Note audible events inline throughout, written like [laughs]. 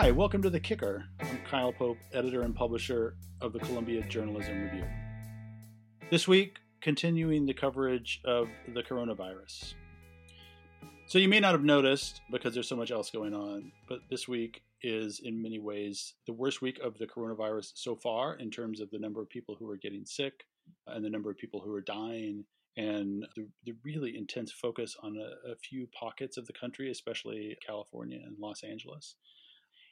Hi, welcome to The Kicker. I'm Kyle Pope, editor and publisher of the Columbia Journalism Review. This week, continuing the coverage of the coronavirus. So, you may not have noticed because there's so much else going on, but this week is in many ways the worst week of the coronavirus so far in terms of the number of people who are getting sick uh, and the number of people who are dying and the, the really intense focus on a, a, few pockets of the country, especially California and Los Angeles.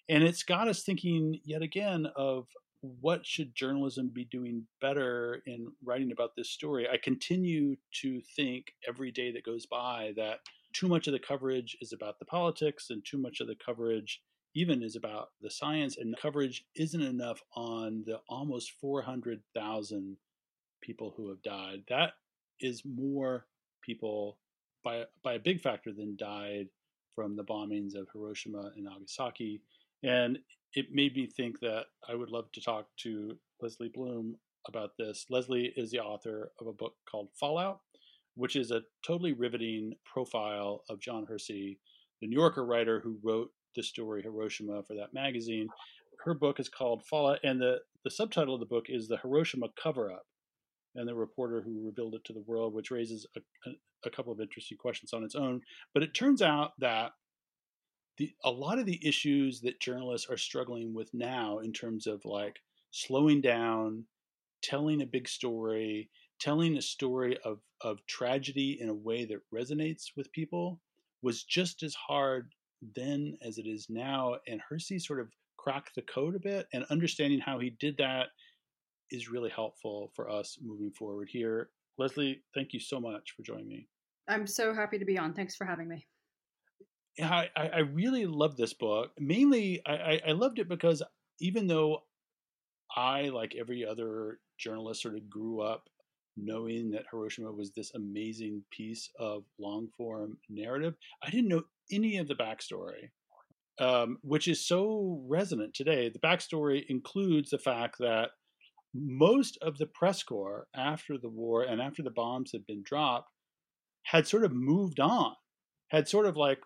And it's got us thinking yet again of what should journalism be doing better in writing about this story. I continue to think every day that goes by that too much of the coverage is about the politics and too much of the coverage even is about the science and coverage isn't enough on the almost 400,000 people who have died. That is more people by by a big factor than died from the bombings of Hiroshima and Nagasaki. And it made me think that I would love to talk to Lesley Blume about this. Lesley is the author of a book called Fallout, which is a totally riveting profile of John Hersey, the New Yorker writer who wrote the story Hiroshima for that magazine. Her book is called Fallout, and the, the subtitle of the book is The Hiroshima Cover Up and the reporter who revealed it to the world, which raises a, a, a couple of interesting questions on its own. But it turns out that the, a lot of the issues that journalists are struggling with now, in terms of like slowing down, telling a big story, telling a story of, of tragedy in a way that resonates with people, was just as hard then as it is now. And Hersey sort of cracked the code a bit, and understanding how he did that is really helpful for us moving forward here. Lesley, thank you so much for joining me. I'm so happy to be on. Thanks for having me. I, I really love this book. Mainly, I, I loved it because even though I, like every other journalist, sort of grew up knowing that Hiroshima was this amazing piece of long form narrative, I didn't know any of the backstory, um, which is so resonant today. The backstory includes the fact that most of the press corps after the war and after the bombs had been dropped had sort of moved on, had sort of like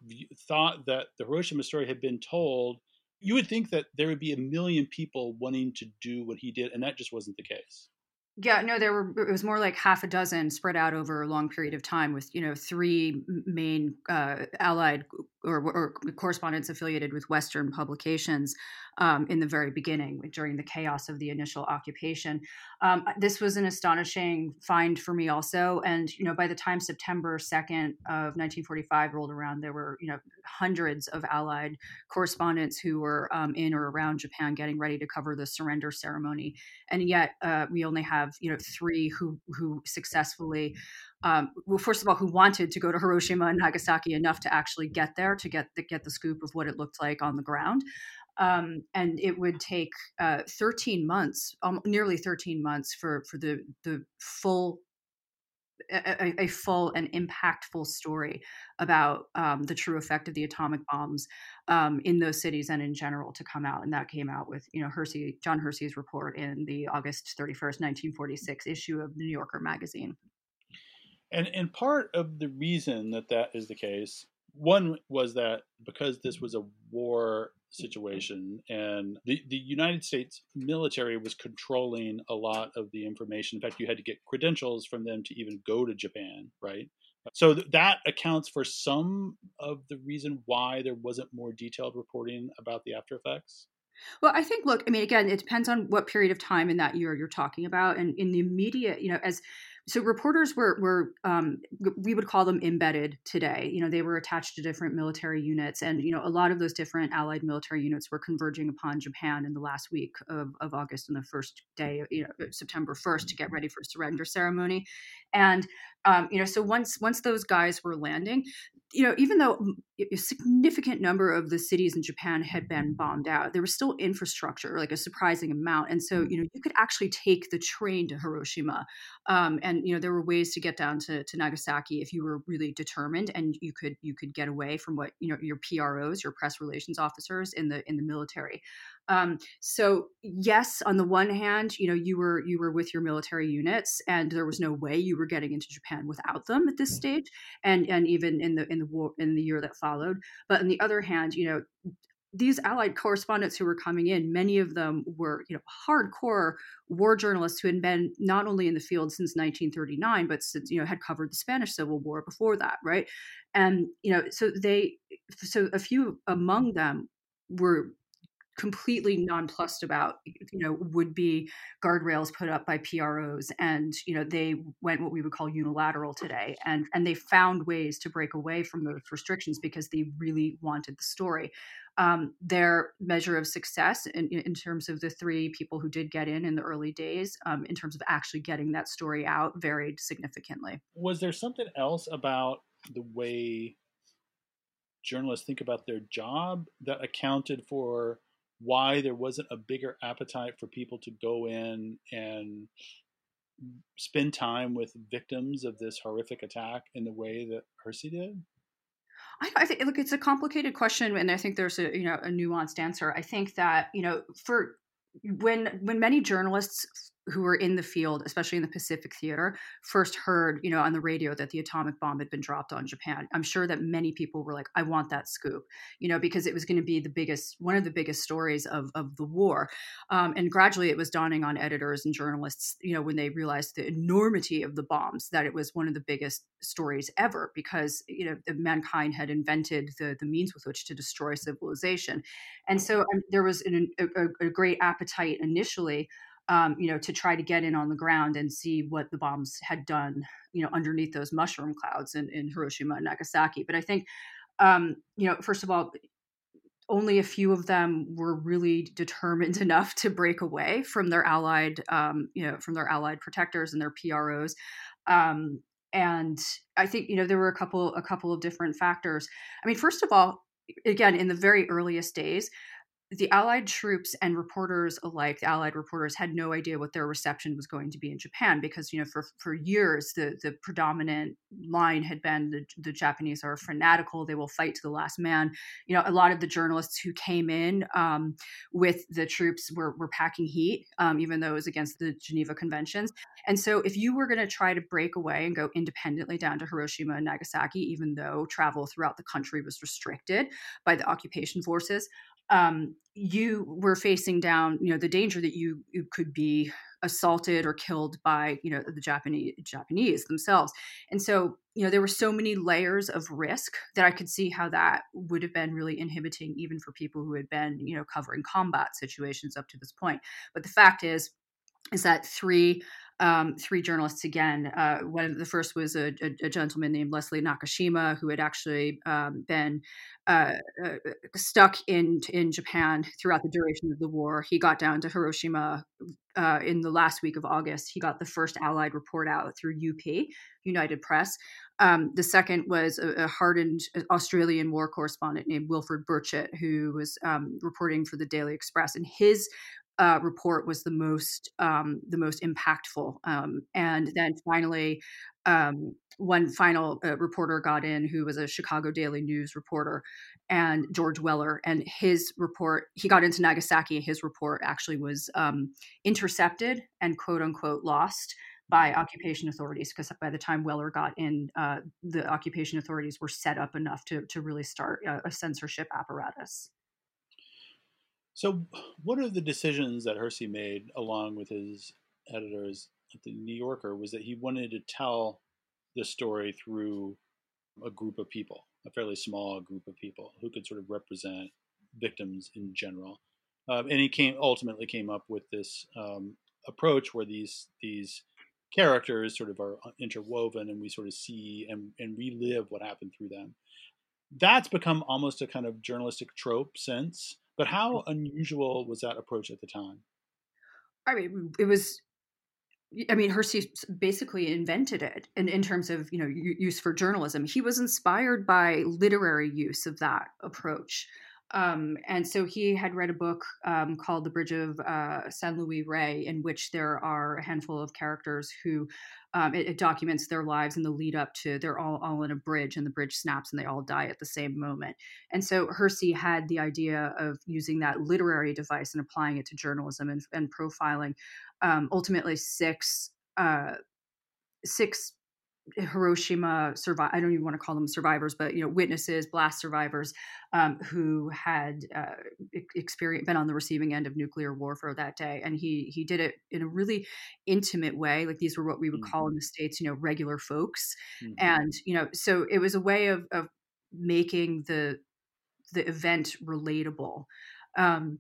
thought that the Hiroshima story had been told. You would think that there would be a million people wanting to do what he did, and that just wasn't the case. Yeah, no, there were. It was more like half a dozen spread out over a long period of time, with you know three main uh, allied or, or, correspondents affiliated with Western publications um, in the very beginning during the chaos of the initial occupation. Um, this was an astonishing find for me, also. And you know, by the time September second of 1945 rolled around, there were you know hundreds of Allied correspondents who were um, in or around Japan getting ready to cover the surrender ceremony, and yet uh, we only have you know three who who successfully um, well, first of all, who wanted to go to Hiroshima and Nagasaki enough to actually get there to get the, get the scoop of what it looked like on the ground. Um, and it would take uh, 13 months, um, nearly 13 months, for for the the full a, a, full and impactful story about um, the true effect of the atomic bombs um, in those cities and in general to come out. And that came out with, you know, Hersey, John Hersey's report in the August 31st, 1946 issue of the New Yorker magazine. And and part of the reason that that is the case, one was that because this mm-hmm. was a war situation and the, the United States military was controlling a lot of the information. In fact, you had to get credentials from them to even go to Japan, right? So th- that accounts for some of the reason why there wasn't more detailed reporting about the after effects. Well, I think, look, I mean, again, it depends on what period of time in that year you're talking about. And in the immediate, you know, as so reporters were were um, we would call them embedded today. You know, they were attached to different military units, and you know, a lot of those different allied military units were converging upon Japan in the last week of, of August and the first day, you know, September first, to get ready for surrender ceremony. And um, you know, so once once those guys were landing, you know, even though a significant number of the cities in Japan had been bombed out, there was still infrastructure, like a surprising amount. And so, you know, you could actually take the train to Hiroshima, um, and you know, there were ways to get down to, to Nagasaki if you were really determined, and you could you could get away from what you know your PROs, your press relations officers in the in the military. Um, so yes, on the one hand, you know you were you were with your military units, and there was no way you were getting into Japan without them at this stage, and and even in the in the war in the year that followed. But on the other hand, you know these allied correspondents who were coming in many of them were you know hardcore war journalists who had been not only in the field since 1939 but since you know had covered the spanish civil war before that right and you know so they so a few among them were completely nonplussed about you know would be guardrails put up by PROs and you know they went what we would call unilateral today and and they found ways to break away from those restrictions because they really wanted the story. Um, their measure of success in, in, terms of the three people who did get in in the early days um, in terms of actually getting that story out varied significantly. Was there something else about the way journalists think about their job that accounted for why there wasn't a bigger appetite for people to go in and spend time with victims of this horrific attack in the way that Hersey did? I, I think look, it's a complicated question, and I think there's a you know a nuanced answer. I think that you know for when when many journalists who were in the field, especially in the Pacific theater, first heard, you know, on the radio that the atomic bomb had been dropped on Japan. I'm sure that many people were like, I want that scoop, you know, because it was going to be the biggest, one of the biggest stories of, of the war. Um, and gradually it was dawning on editors and journalists, you know, when they realized the enormity of the bombs, that it was one of the biggest stories ever because, you know, mankind had invented the, the means with which to destroy civilization. And so um, there was an, a, a great appetite initially um, you know, to try to get in on the ground and see what the bombs had done, you know, underneath those mushroom clouds in, in Hiroshima and Nagasaki. But I think, um, you know, first of all, only a few of them were really determined [laughs] enough to break away from their allied, um, you know, from their allied protectors and their PROs. Um, and I think you know there were a couple a couple of different factors. I mean, first of all, again, in the very earliest days, the Allied troops and reporters alike, the Allied reporters had no idea what their reception was going to be in Japan because, you know, for, for years, the, the predominant line had been the, the Japanese are fanatical, they will fight to the last man. You know, a lot of the journalists who came in um, with the troops were, were packing heat, um, even though it was against the Geneva Conventions. And so if you were going to try to break away and go independently down to Hiroshima and Nagasaki, even though travel throughout the country was restricted by the occupation forces, um, you were facing down, you know, the danger that you, you could be assaulted or killed by, you know, the Japanese Japanese themselves. And so, you know, there were so many layers of risk that I could see how that would have been really inhibiting, even for people who had been, you know, covering combat situations up to this point. But the fact is, is that three um, three journalists again. Uh, one of the first was a, a, a, gentleman named Leslie Nakashima, who had actually um, been uh, uh, stuck in in Japan throughout the duration of the war. He got down to Hiroshima uh, in the last week of August. He got the first Allied report out through UP, United Press. Um, the second was a, a, hardened Australian war correspondent named Wilfred Burchett, who was um, reporting for the Daily Express, and his uh, report was the most um, the most impactful. Um, and then finally, um, one final uh, reporter got in who was a Chicago Daily News reporter, and George Weller. And his report, he got into Nagasaki. His report actually was um, intercepted and quote unquote lost by occupation authorities because by the time Weller got in, uh, the occupation authorities were set up enough to to really start a, a censorship apparatus. So, one of the decisions that Hersey made, along with his editors at the New Yorker, was that he wanted to tell the story through a group of people, a fairly small group of people who could sort of represent victims in general. Um, and he came ultimately came up with this um, approach where these these characters sort of are interwoven, and we sort of see and, and relive what happened through them. That's become almost a kind of journalistic trope since. But how mm. unusual was that approach at the time? I mean, it was. I mean, Hersey basically invented it in, in terms of you know use for journalism. He was inspired by literary use of that approach. Um, and so he had read a book um, called The Bridge of uh, San Luis Rey, in which there are a handful of characters who um, it, it, documents their lives in the lead up to they're all all in a bridge and the bridge snaps and they all die at the same moment. And so Hersey had the idea of using that literary device and applying it to journalism and, and profiling um, ultimately six uh, six Hiroshima survive. I don't even want to call them survivors, but you know, witnesses, blast survivors, um, who had uh, experienced been on the receiving end of nuclear warfare that day, and he he did it in a really intimate way. Like these were what we would mm-hmm. call in the states, you know, regular folks, mm-hmm. and you know, so it was a way of of making the the event relatable. Um,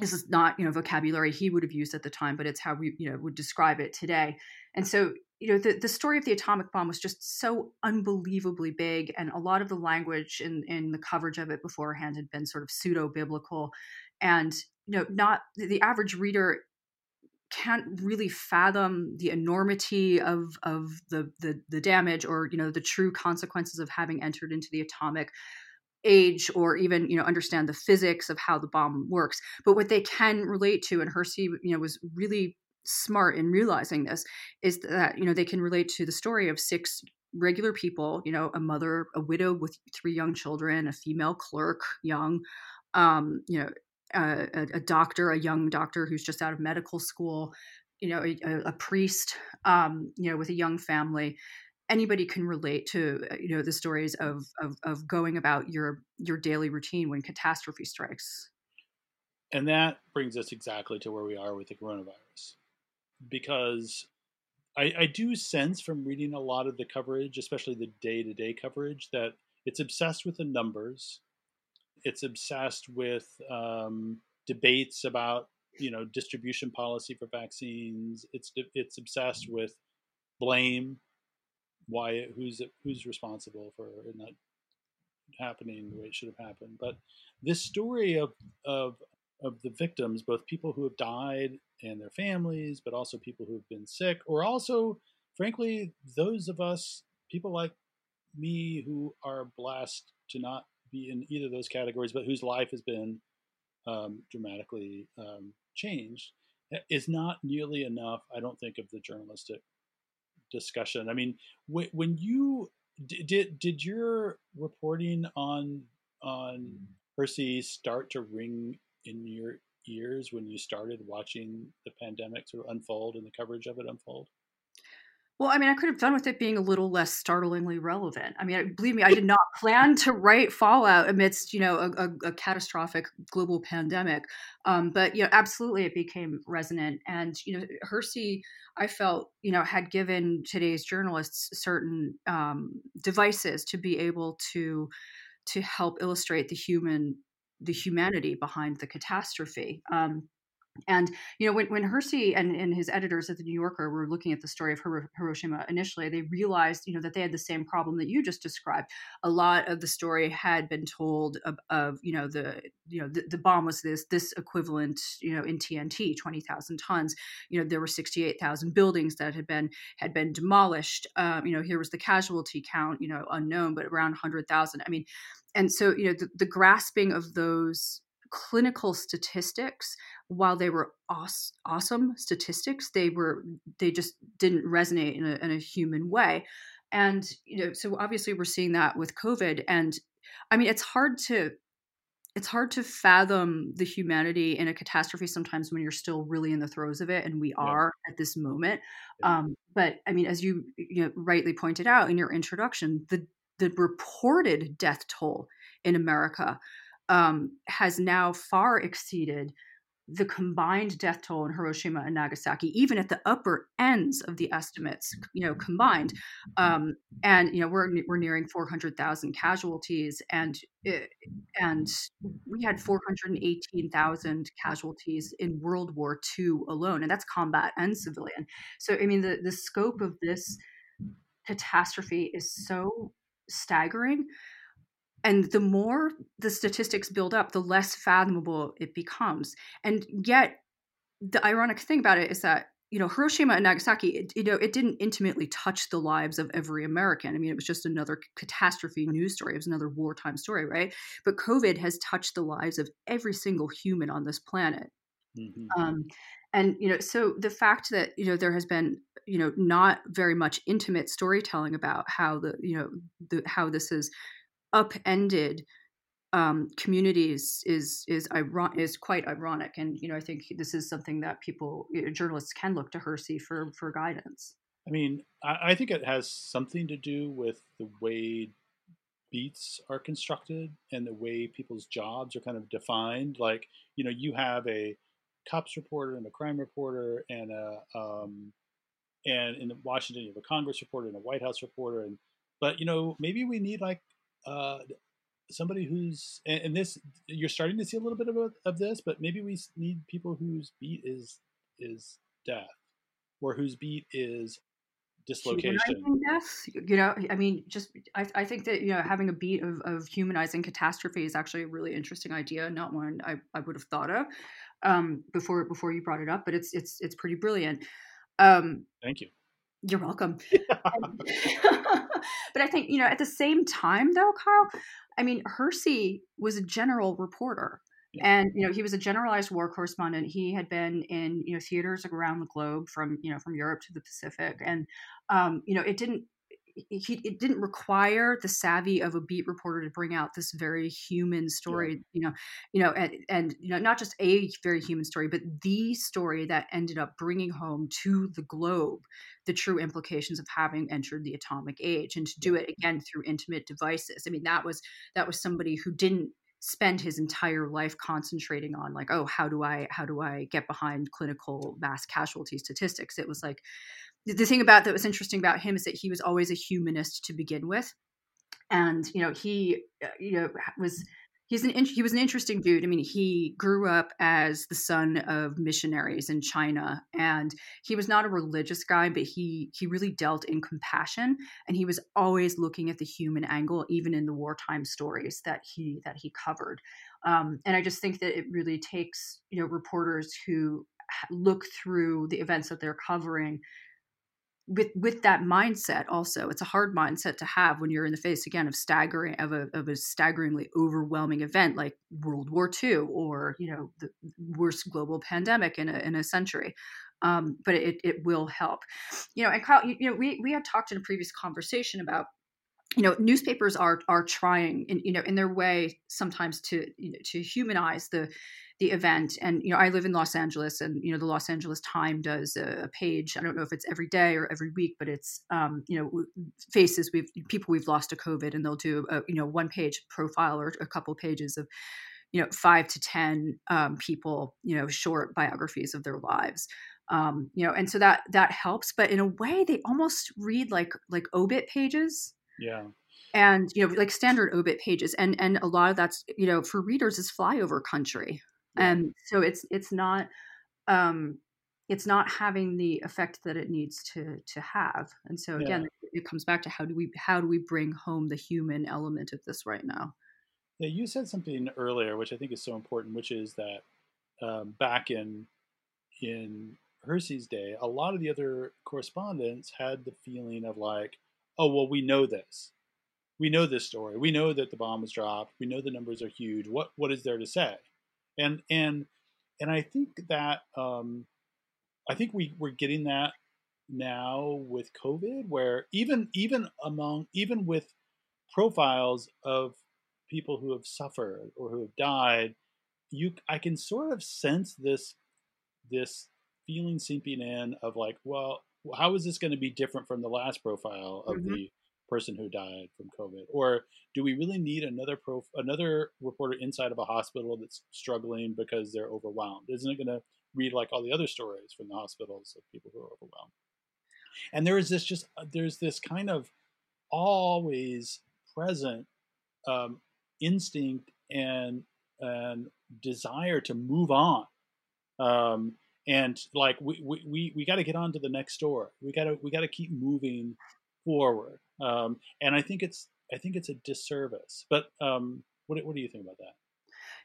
this is not you know vocabulary he would have used at the time but it's how we you know would describe it today and so you know the, the story of the atomic bomb was just so unbelievably big and a lot of the language in in the coverage of it beforehand had been sort of pseudo biblical and you know not the average reader can't really fathom the enormity of of the, the the damage or you know the true consequences of having entered into the atomic age or even you know understand the physics of how the bomb works. But what they can relate to and hersey you know was really smart in realizing this is that you know they can relate to the story of six regular people you know a mother a widow with three young children a female clerk young um you know a, a doctor a young doctor who's just out of medical school you know a, a priest um you know with a young family. Anybody can relate to uh, you know the stories of, of of going about your your daily routine when catastrophe strikes. And that brings us exactly to where we are with the coronavirus because I, I do sense from reading a lot of the coverage especially the day-to-day coverage that it's obsessed with the numbers it's obsessed with um, debates about you know distribution policy for vaccines it's it's obsessed with blame why who's who's responsible for it not happening the way it should have happened. But this story of of of the victims, both people who have died and their families, but also people who have been sick, or also, frankly, those of us, people like me, who are blessed to not be in either of those categories, but whose life has been um, dramatically um, changed, is not nearly enough, I don't think, of the journalistic discussion. I mean, w- when you did did your reporting on on Hersey start to ring in your ears when you started watching the pandemic sort of unfold and the coverage of it unfold? Well, I mean, I could have done with it being a little less startlingly relevant. I mean, believe me, I did [laughs] not plan to write Fallout amidst, you know, a, a, a catastrophic global pandemic. Um, but you know, absolutely, it became resonant. And you know, Hersey, I felt, you know, had given today's journalists certain um, devices to be able to to help illustrate the human the humanity behind the catastrophe. Um, and you know, when, when Hersey and, and his editors at the New Yorker were looking at the story of Hiroshima initially, they realized you know that they had the same problem that you just described. A lot of the story had been told of, of you know the you know the, the, bomb was this this equivalent you know in TNT twenty thousand tons. You know there were sixty eight thousand buildings that had been had been demolished. Um, you know here was the casualty count you know unknown, but around hundred thousand. I mean, and so you know the, the grasping of those clinical statistics while they were awesome, awesome statistics they were they just didn't resonate in a, in a human way and you know so obviously we're seeing that with covid and i mean it's hard to it's hard to fathom the humanity in a catastrophe sometimes when you're still really in the throes of it and we are yeah. at this moment yeah. um, but i mean as you, you know, rightly pointed out in your introduction the the reported death toll in america um, has now far exceeded the combined death toll in Hiroshima and Nagasaki, even at the upper ends of the estimates, you know, combined. Um, and you know, we're we're nearing 400,000 casualties, and it, and we had 418,000 casualties in World War II alone, and that's combat and civilian. So, I mean, the the scope of this catastrophe is so staggering and the more the statistics build up the less fathomable it becomes. And yet the ironic thing about it is that you know hiroshima and nagasaki it, you know it didn't intimately touch the lives of every american. I mean it was just another catastrophe news story. It was another wartime story right? But covid has touched the lives of every single human on this planet. Mm-hmm. um, and you know so the fact that you know there has been you know not very much intimate storytelling about how the you know the, how this is upended um, communities is is iron- is quite ironic, and you know I think this is something that people you know, journalists can look to Hersey for for guidance. I mean, I, I think it has something to do with the way beats are constructed and the way people's jobs are kind of defined. Like, you know, you have a cops reporter and a crime reporter and a um, and in Washington you have a Congress reporter and a White House reporter and but you know maybe we need like uh, somebody who's and, and, this you're starting to see a little bit of, of this but maybe we need people whose beat is is death or whose beat is dislocation. death? You know i mean just I, I think that you know having a beat of, of humanizing catastrophe is actually a really interesting idea not one i, I would have thought of um, before before you brought it up but it's it's it's pretty brilliant. Um, thank you you're welcome. [laughs] [laughs] [laughs] But i think you know at the same time though kyle i mean hersey was a general reporter and you know he was a generalized war correspondent. He had been in you know theaters around the globe from you know from europe to the pacific. And um, you know it didn't he, it didn't require the savvy of a beat reporter to bring out this very human story yeah. you know you know and, and you know not just a very human story but the story that ended up bringing home to the globe the true implications of having entered the atomic age and to do it again through intimate devices. I mean that was that was somebody who didn't spend his entire life concentrating on like oh how do i how do i get behind clinical mass casualty statistics? It was like the thing about that was interesting about him is that he was always a humanist to begin with and you know he uh, you know was he's an he was an interesting dude. I mean, he grew up as the son of missionaries in China, and he was not a religious guy, but he he really dealt in compassion, and he was always looking at the human angle, even in the wartime stories that he that he covered. Um, and I just think that it really takes you know reporters who look through the events that they're covering with with that mindset also it's a hard mindset to have when you're in the face again of staggering of a, of a staggeringly overwhelming event like world war ii or you know the worst global pandemic in a, in a century. Um, but it, it will help. You know and Kyle, you, you know we, we had talked in a previous conversation about you know newspapers are are trying in you know in their way sometimes to you know, to humanize the the event and you know i live in los angeles and you know the los angeles time does a, a page i don't know if it's every day or every week but it's um, you know faces we've people we've lost to covid and they'll do a you know one page profile or a couple pages of you know five to ten um, people you know short biographies of their lives um, you know and so that that helps but in a way they almost read like like obit pages yeah. And you know like standard obit pages and and a lot of that's you know for readers is flyover country. And so it's it's not um it's not having the effect that it needs to to have. And so again yeah. it comes back to how do we how do we bring home the human element of this right now? Yeah you said something earlier which i think is so important which is that um, back in in hersey's day a lot of the other correspondents had the feeling of like oh well we know this. We know this story. We know that the bomb was dropped. We know the numbers are huge. What what is there to say? And and and I think that um, I think we we're getting that now with COVID, where even even among even with profiles of people who have suffered or who have died, you I can sort of sense this this feeling seeping in of like, well, how is this going to be different from the last profile of mm-hmm. the person who died from COVID? Or do we really need another prof- another reporter inside of a hospital that's struggling because they're overwhelmed? Isn't it going to read like all the other stories from the hospitals of people who are overwhelmed? And there is this just uh, there's this kind of always present um, instinct and and desire to move on. Um, and like we we, we, got to get on to the next story. We got to we got to keep moving forward. Um, and I think it's I think it's a disservice. But um, what what do you think about that?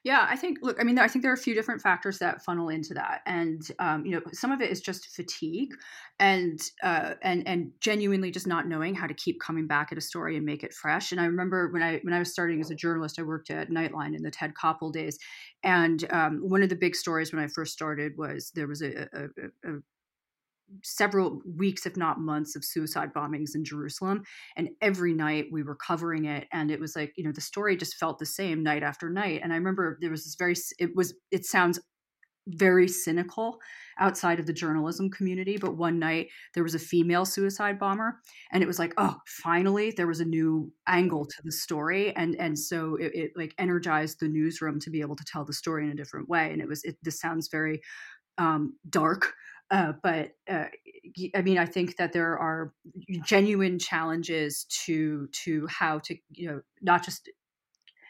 Yeah, I think. Look, I mean, I think there are a few different factors that funnel into that, and um, you know, some of it is just fatigue, and uh, and and genuinely just not knowing how to keep coming back at a story and make it fresh. And I remember when I when I was starting as a journalist, I worked at Nightline in the Ted Koppel days, and um, one of the big stories when I first started was there was a, a, a, several weeks, if not months, of suicide bombings in Jerusalem. And every night we were covering it. And it was like, you know, the story just felt the same night after night. And I remember there was this very, it was, it sounds very cynical outside of the journalism community. But one night there was a female suicide bomber, and it was like, oh, finally there was a new angle to the story, and and so it, it like energized the newsroom to be able to tell the story in a different way. And it was it, this sounds very um, dark. Uh, but uh, I mean, I think that there are genuine challenges to to how to you know not just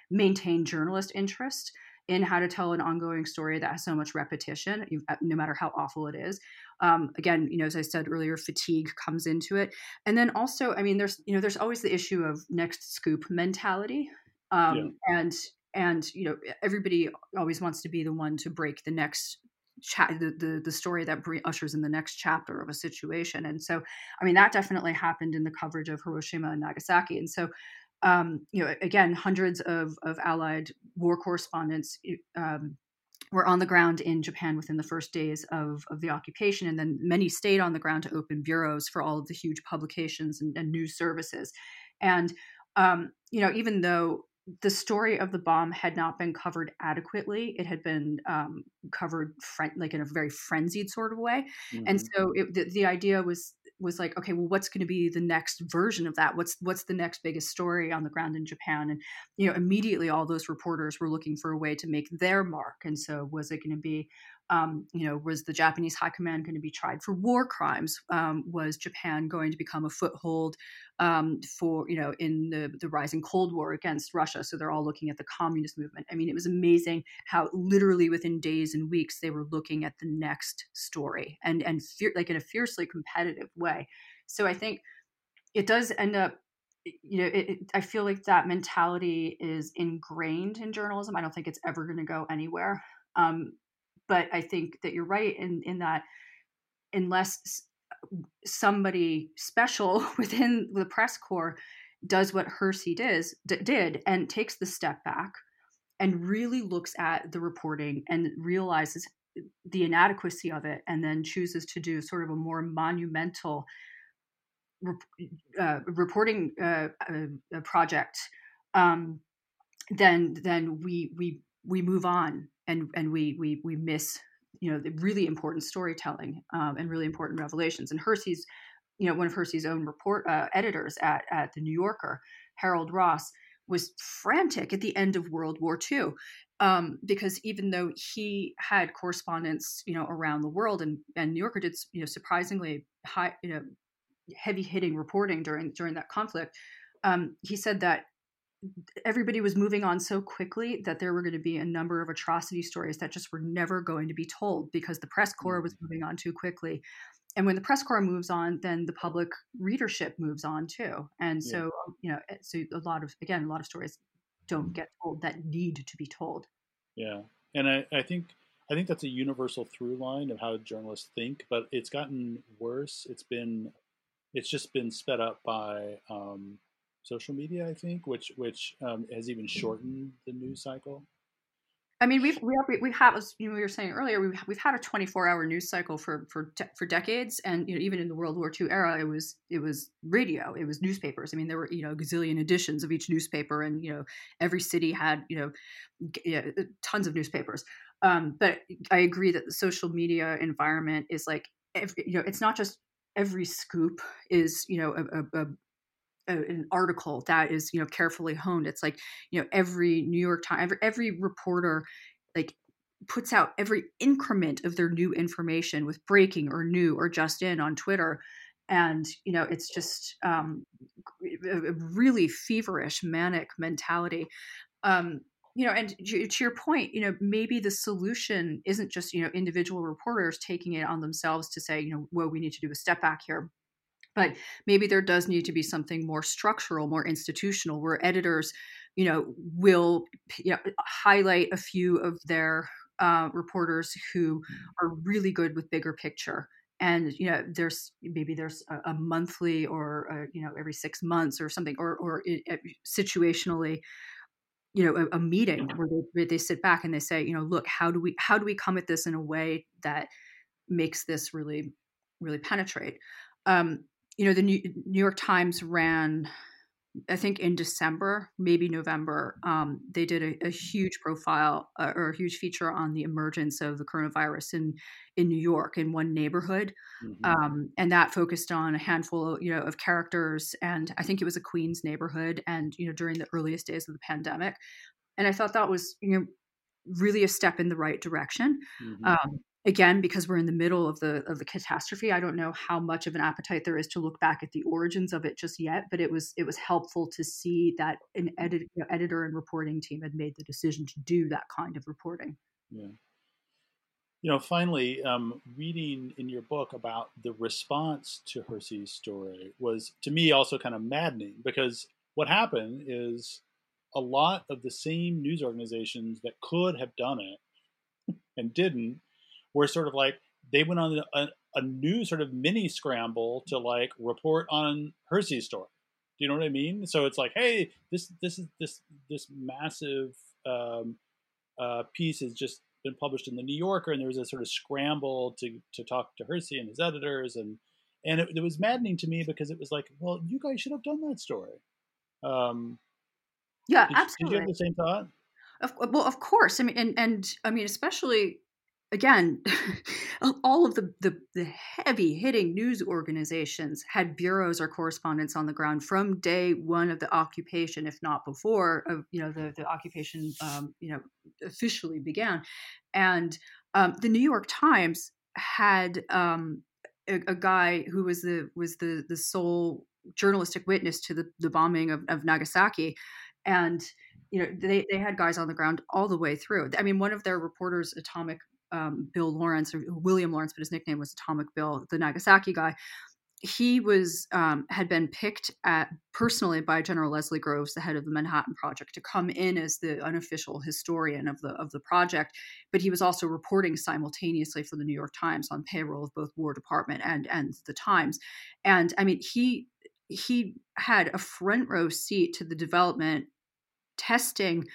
maintain journalist interest, in how to tell an ongoing story that has so much repetition, uh, no matter how awful it is. Um, again, you know, as I said earlier, fatigue comes into it, and then also, I mean, there's you know, there's always the issue of next scoop mentality, um, yeah. and and you know, everybody always wants to be the one to break the next Cha- the, the, the story that ushers in the next chapter of a situation. And so i mean that definitely happened in the coverage of hiroshima and nagasaki. And so um, you know, again, hundreds of, of Allied war correspondents um, were on the ground in Japan within the first days of, of the occupation, and then many stayed on the ground to open bureaus for all of the huge publications and, and news services. And um, you know, even though the story of the bomb had not been covered adequately. It had been um, covered fren- like in a very frenzied sort of way, mm-hmm. and so it, the, the idea was was like okay well what's going to be the next version of that what's what's the next biggest story on the ground in japan and you know immediately all those reporters were looking for a way to make their mark and so was it going to be um, you know, was the Japanese High Command going to be tried for war crimes? Um, was Japan going to become a foothold um, for, you know, in the, the rising Cold War against Russia? So they're all looking at the communist movement. I mean, it was amazing how literally within days and weeks they were looking at the next story and and like in a fiercely competitive way. So I think it does end up you know it, it, i feel like that mentality is ingrained in journalism i don't think it's ever going to go anywhere um, but I think that you're right in in that unless somebody special [laughs] within the press corps does what Hersey does, d- did and takes the step back and really looks at the reporting and realizes the inadequacy of it and then chooses to do sort of a more monumental uh, reporting uh, uh, project um, then then we we we move on and and we we we miss you know the really important storytelling um, and really important revelations. And Hersey's, you know, one of Hersey's own report uh, editors at at the New Yorker, Harold Ross, was frantic at the end of World War II. Um, because even though he had correspondence, you know, around the world, and, and New Yorker did, you know, surprisingly high, you know, heavy hitting reporting during during that conflict, um, he said that everybody was moving on so quickly that there were going to be a number of atrocity stories that just were never going to be told because the press corps was mm-hmm. moving on too quickly and when the press corps moves on then the public readership moves on too and so yeah. you know eh, so a lot of again a lot of stories don't mm-hmm. get told that need to be told yeah and i, I think i think that's a universal through line of how journalists think but it's gotten worse it's been it's just been sped up by um, social media, I think, which which um, has even shortened the news cycle. I mean, we've we have, we have as you know, we were saying earlier, we've we've had a 24 hour news cycle for for for decades, and you know, even in the World War II era, it was it was radio, it was newspapers. I mean, there were you know gazillion editions of each newspaper, and you know, every city had you know, yeah, uh, tons of newspapers. Um, but I agree that the social media environment is like, every, you know, it's not just every scoop is you know a, a, an article that is you know carefully honed it's like you know every new york times every, every reporter like puts out every increment of their new information with breaking or new or just in on twitter and you know it's just um, a really feverish manic mentality. Um, you know and to your point you know maybe the solution isn't just you know individual reporters taking it on themselves to say you know well we need to do a step back here but maybe there does need to be something more structural more institutional where editors you know will you know, highlight a few of their uh, reporters who are really good with bigger picture. And you know there's maybe there's a, a monthly or a, you know every six months or something or or it, it, situationally you know a, a meeting where they, where they sit back and they say you know look how do we how do we come at this in a way that makes this really really penetrate? Um, you know, the New, York Times ran I think in December, maybe November, um, they did a, a huge profile uh, or a huge feature on the emergence of the coronavirus in in New York in one neighborhood, mm-hmm. um, and that focused on a handful, you know, of characters. And I think it was a Queens neighborhood, and you know, during the earliest days of the pandemic. And I thought that was you know really a step in the right direction. Mm-hmm. Um, again because we're in the middle of the of the catastrophe i don't know how much of an appetite there is to look back at the origins of it just yet but it was it was helpful to see that an edit, you know, editor and reporting team had made the decision to do that kind of reporting. Yeah. You know finally um, reading in your book about the response to hersey's story was to me also kind of maddening because what happened is a lot of the same news organizations that could have done it and didn't where sort of like they went on a, a new sort of mini scramble to like report on Hersey's story. Do you know what I mean? So it's like, hey, this this is this this massive um, uh, piece has just been published in the New Yorker, and there was a sort of scramble to to talk to Hersey and his editors, and and it, it was maddening to me because it was like, well, you guys should have done that story. Um, yeah, did, absolutely. Did you have the same thought? Of, well, of course. I mean, and and I mean, especially again, [laughs] all of the, the, the heavy hitting news organizations had bureaus or correspondents on the ground from day one of the occupation, if not before, of you know the the occupation um, you know officially began, and um, the New York Times had um, a, a, guy who was the was the the sole journalistic witness to the, the bombing of, of Nagasaki, and you know they, they had guys on the ground all the way through. I mean one of their reporters atomic um, Bill Lawrence or William Lawrence, but his nickname was Atomic Bill, the Nagasaki guy. He was um, had been picked at personally by General Leslie Groves, the head of the Manhattan Project, to come in as the unofficial historian of the of the project. But he was also reporting simultaneously for the New York Times on payroll of both War Department and and the Times. And I mean, he he had a front row seat to the development testing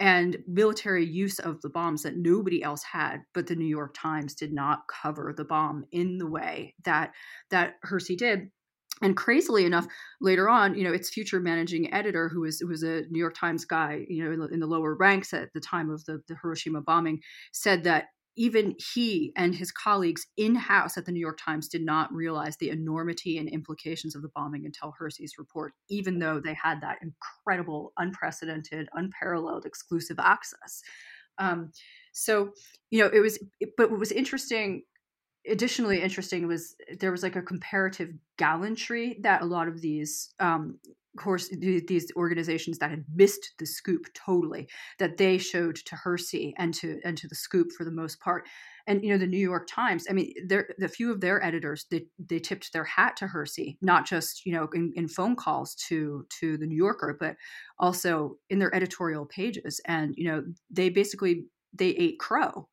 and military use of the bombs that nobody else had but the new york times did not cover the bomb in the way that that hersey did. And crazily enough later on you know its future managing editor who was who was a new york times guy you know in the, in the lower ranks at the time of the, the hiroshima bombing said that even he and his colleagues in house at the New York Times did not realize the enormity and implications of the bombing until Hersey's report, even though they had that incredible, unprecedented, unparalleled exclusive access. Um, so, you know, it was, but what was interesting, additionally interesting, was there was like a comparative gallantry that a lot of these um, course these organizations that had missed the scoop totally that they showed to Hersey and to and to the scoop for the most part. And you know the New York Times I mean there the few of their editors they, they tipped their hat to Hersey not just you know in, in phone calls to to the New Yorker but also in their editorial pages. And you know they basically they ate crow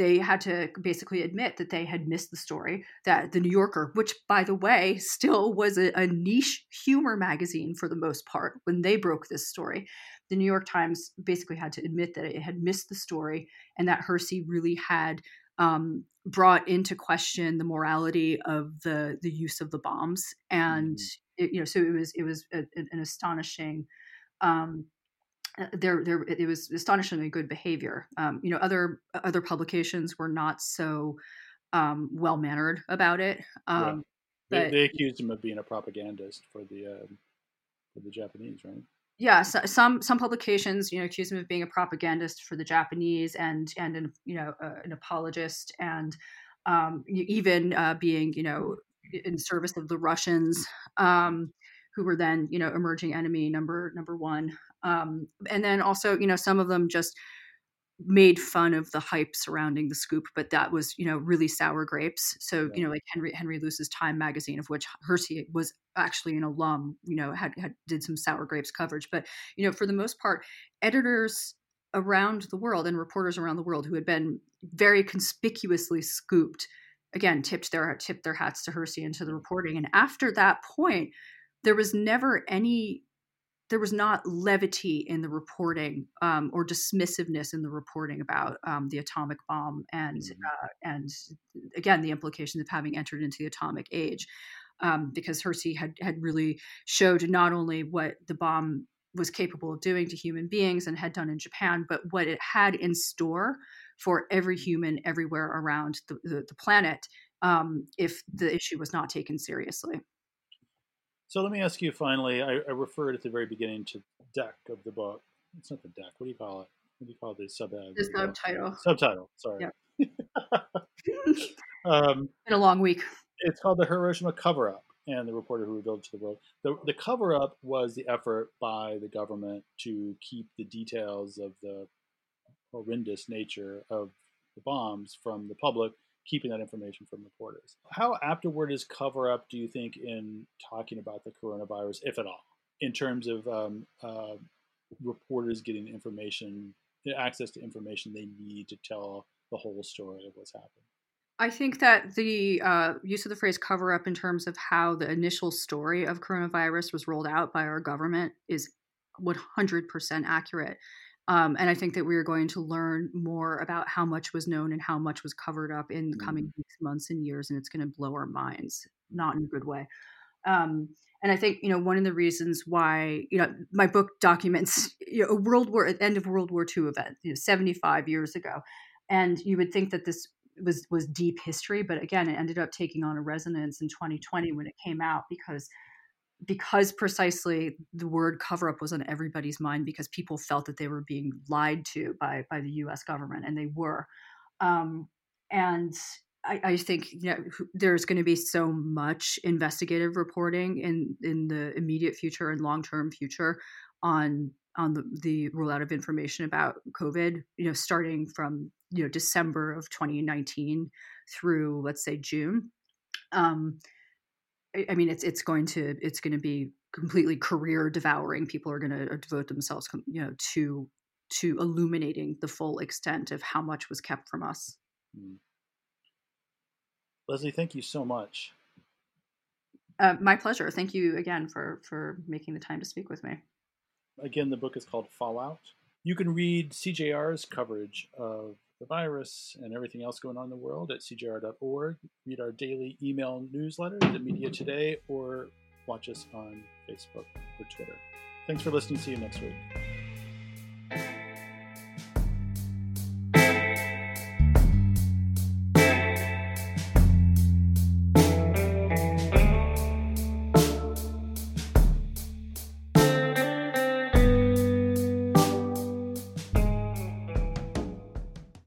they had to basically admit that they had missed the story that the new yorker which by the way still was a, a, niche humor magazine for the most part when they broke this story the new york times basically had to admit that it had missed the story and that hersey really had um, brought into question the morality of the the use of the bombs and mm-hmm. it, you know so it was it was a, an astonishing um, there there it was astonishingly good behavior. Um, you know, other other publications were not so um, well mannered about it. Um, they, they, accused him of being a propagandist for the uh, for the Japanese, right? Yeah, so, some some publications, you know, accused him of being a propagandist for the Japanese and and an, you know uh, an apologist and um, even uh, being you know in service of the Russians. Um, who were then you know emerging enemy number number one um, and then also you know some of them just made fun of the hype surrounding the scoop but that was you know really sour grapes. So yeah. you know like henry henry luce's time magazine of which hersey was actually an alum you know had, had did some sour grapes coverage. But you know for the most part editors around the world and reporters around the world who had been very conspicuously scooped again tipped their tipped their hats to hersey and to the reporting. And after that point there was never any there was not levity in the reporting um, or dismissiveness in the reporting about um, the atomic bomb and mm-hmm. uh, and again the implications of having entered into the atomic age. um, because Hersey had had really showed not only what the bomb was capable of doing to human beings and had done in Japan, but what it had in store for every human everywhere around the, the, the planet um, if the issue was not taken seriously. So let me ask you finally. I, I, referred at the very beginning to the deck of the book. It's not the deck. What do you call it? What do you call the sub The subtitle. Subtitle. Sorry. Yep. [laughs] um, Been a long week. It's called the Hiroshima Cover Up and the reporter who revealed it to the world. The, the cover up was the effort by the government to keep the details of the horrendous nature of the bombs from the public, keeping that information from reporters. How afterward is cover up, do you think, in talking about the coronavirus, if at all, in terms of um, uh, reporters getting information, access to information they need to tell the whole story of what's happened? I think that the uh, use of the phrase cover up in terms of how the initial story of coronavirus was rolled out by our government is 100% accurate. Um, and I think that we are going to learn more about how much was known and how much was covered up in the coming mm. weeks, months, and years. And it's going to blow our minds, not in a good way. Um, and I think you know one of the reasons why you know my book documents [laughs] you know, a World War end of World War II event, you know, 75 years ago, and you would think that this was was deep history, but again, it ended up taking on a resonance in 2020 when it came out because because precisely the word cover up was on everybody's mind because people felt that they were being lied to by by the U.S. government, and they were. Um, and I, I, think you know there's going to be so much investigative reporting in in the immediate future and long term future on on the, the rollout of information about COVID. You know, starting from you know December of 2019 through let's say June. Um, I, mean, it's it's going to it's going to be completely career devouring. People are going to devote themselves, you know, to to illuminating the full extent of how much was kept from us. Hmm. Lesley, thank you so much. Uh, my pleasure. Thank you again for for making the time to speak with me. Again, the book is called Fallout. You can read CJR's coverage of the virus and everything else going on in the world at cjr.org. Read our daily email newsletter, The Media Today, or watch us on Facebook or Twitter. Thanks for listening. See you next week.